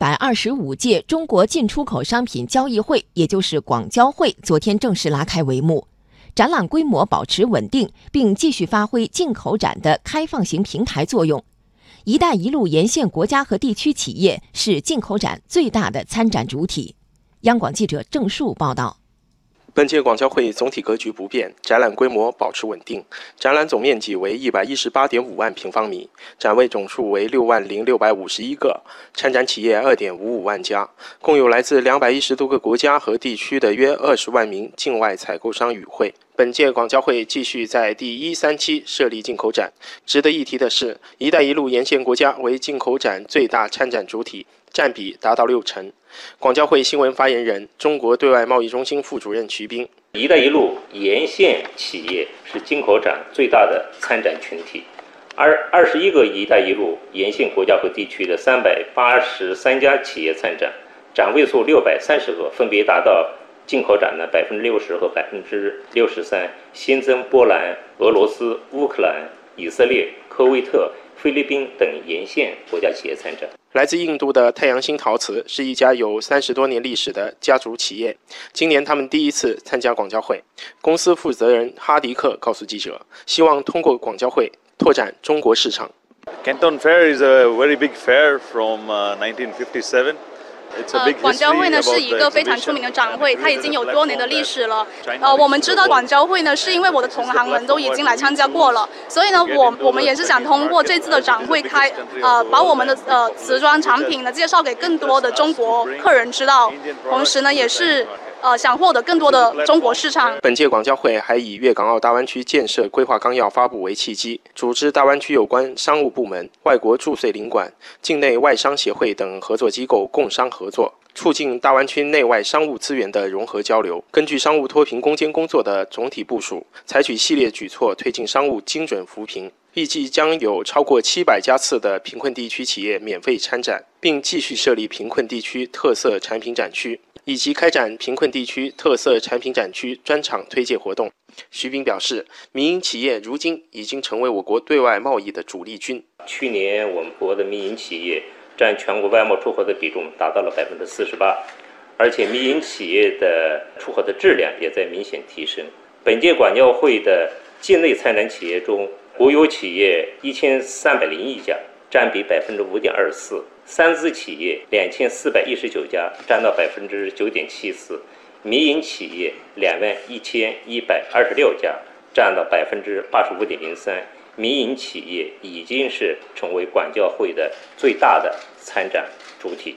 百二十五届中国进出口商品交易会，也就是广交会，昨天正式拉开帷幕。展览规模保持稳定，并继续发挥进口展的开放型平台作用。“一带一路”沿线国家和地区企业是进口展最大的参展主体。央广记者郑树报道。本届广交会总体格局不变，展览规模保持稳定。展览总面积为一百一十八点五万平方米，展位总数为六万零六百五十一个，参展企业二点五五万家，共有来自两百一十多个国家和地区的约二十万名境外采购商与会。本届广交会继续在第一三期设立进口展。值得一提的是，“一带一路”沿线国家为进口展最大参展主体。占比达到六成。广交会新闻发言人、中国对外贸易中心副主任徐斌：“一带一路”沿线企业是进口展最大的参展群体，而二十一个“一带一路”沿线国家和地区的三百八十三家企业参展，展位数六百三十个，分别达到进口展的百分之六十和百分之六十三，新增波兰、俄罗斯、乌克兰、以色列、科威特、菲律宾等沿线国家企业参展。来自印度的太阳星陶瓷是一家有三十多年历史的家族企业。今年他们第一次参加广交会。公司负责人哈迪克告诉记者：“希望通过广交会拓展中国市场。” Canton Fair is a very big fair from 1957. 呃，广交会呢是一个非常出名的展会，它已经有多年的历史了。呃，我们知道广交会呢，是因为我的同行们都已经来参加过了，所以呢，我我们也是想通过这次的展会开，呃，把我们的呃瓷砖产品呢介绍给更多的中国客人知道，同时呢，也是。呃，想获得更多的中国市场。本届广交会还以粤港澳大湾区建设规划纲要发布为契机，组织大湾区有关商务部门、外国驻穗领馆、境内外商协会等合作机构共商合作，促进大湾区内外商务资源的融合交流。根据商务脱贫攻坚工作的总体部署，采取系列举措，推进商务精准扶贫。预计将有超过七百家次的贫困地区企业免费参展，并继续设立贫困地区特色产品展区。以及开展贫困地区特色产品展区专场推介活动。徐斌表示，民营企业如今已经成为我国对外贸易的主力军。去年，我们国的民营企业占全国外贸出口的比重达到了百分之四十八，而且民营企业的出口的质量也在明显提升。本届广交会的境内参展企业中，国有企业一千三百零一家。占比百分之五点二四，三资企业两千四百一十九家，占到百分之九点七四，民营企业两万一千一百二十六家，占到百分之八十五点零三。民营企业已经是成为管教会的最大的参展主体。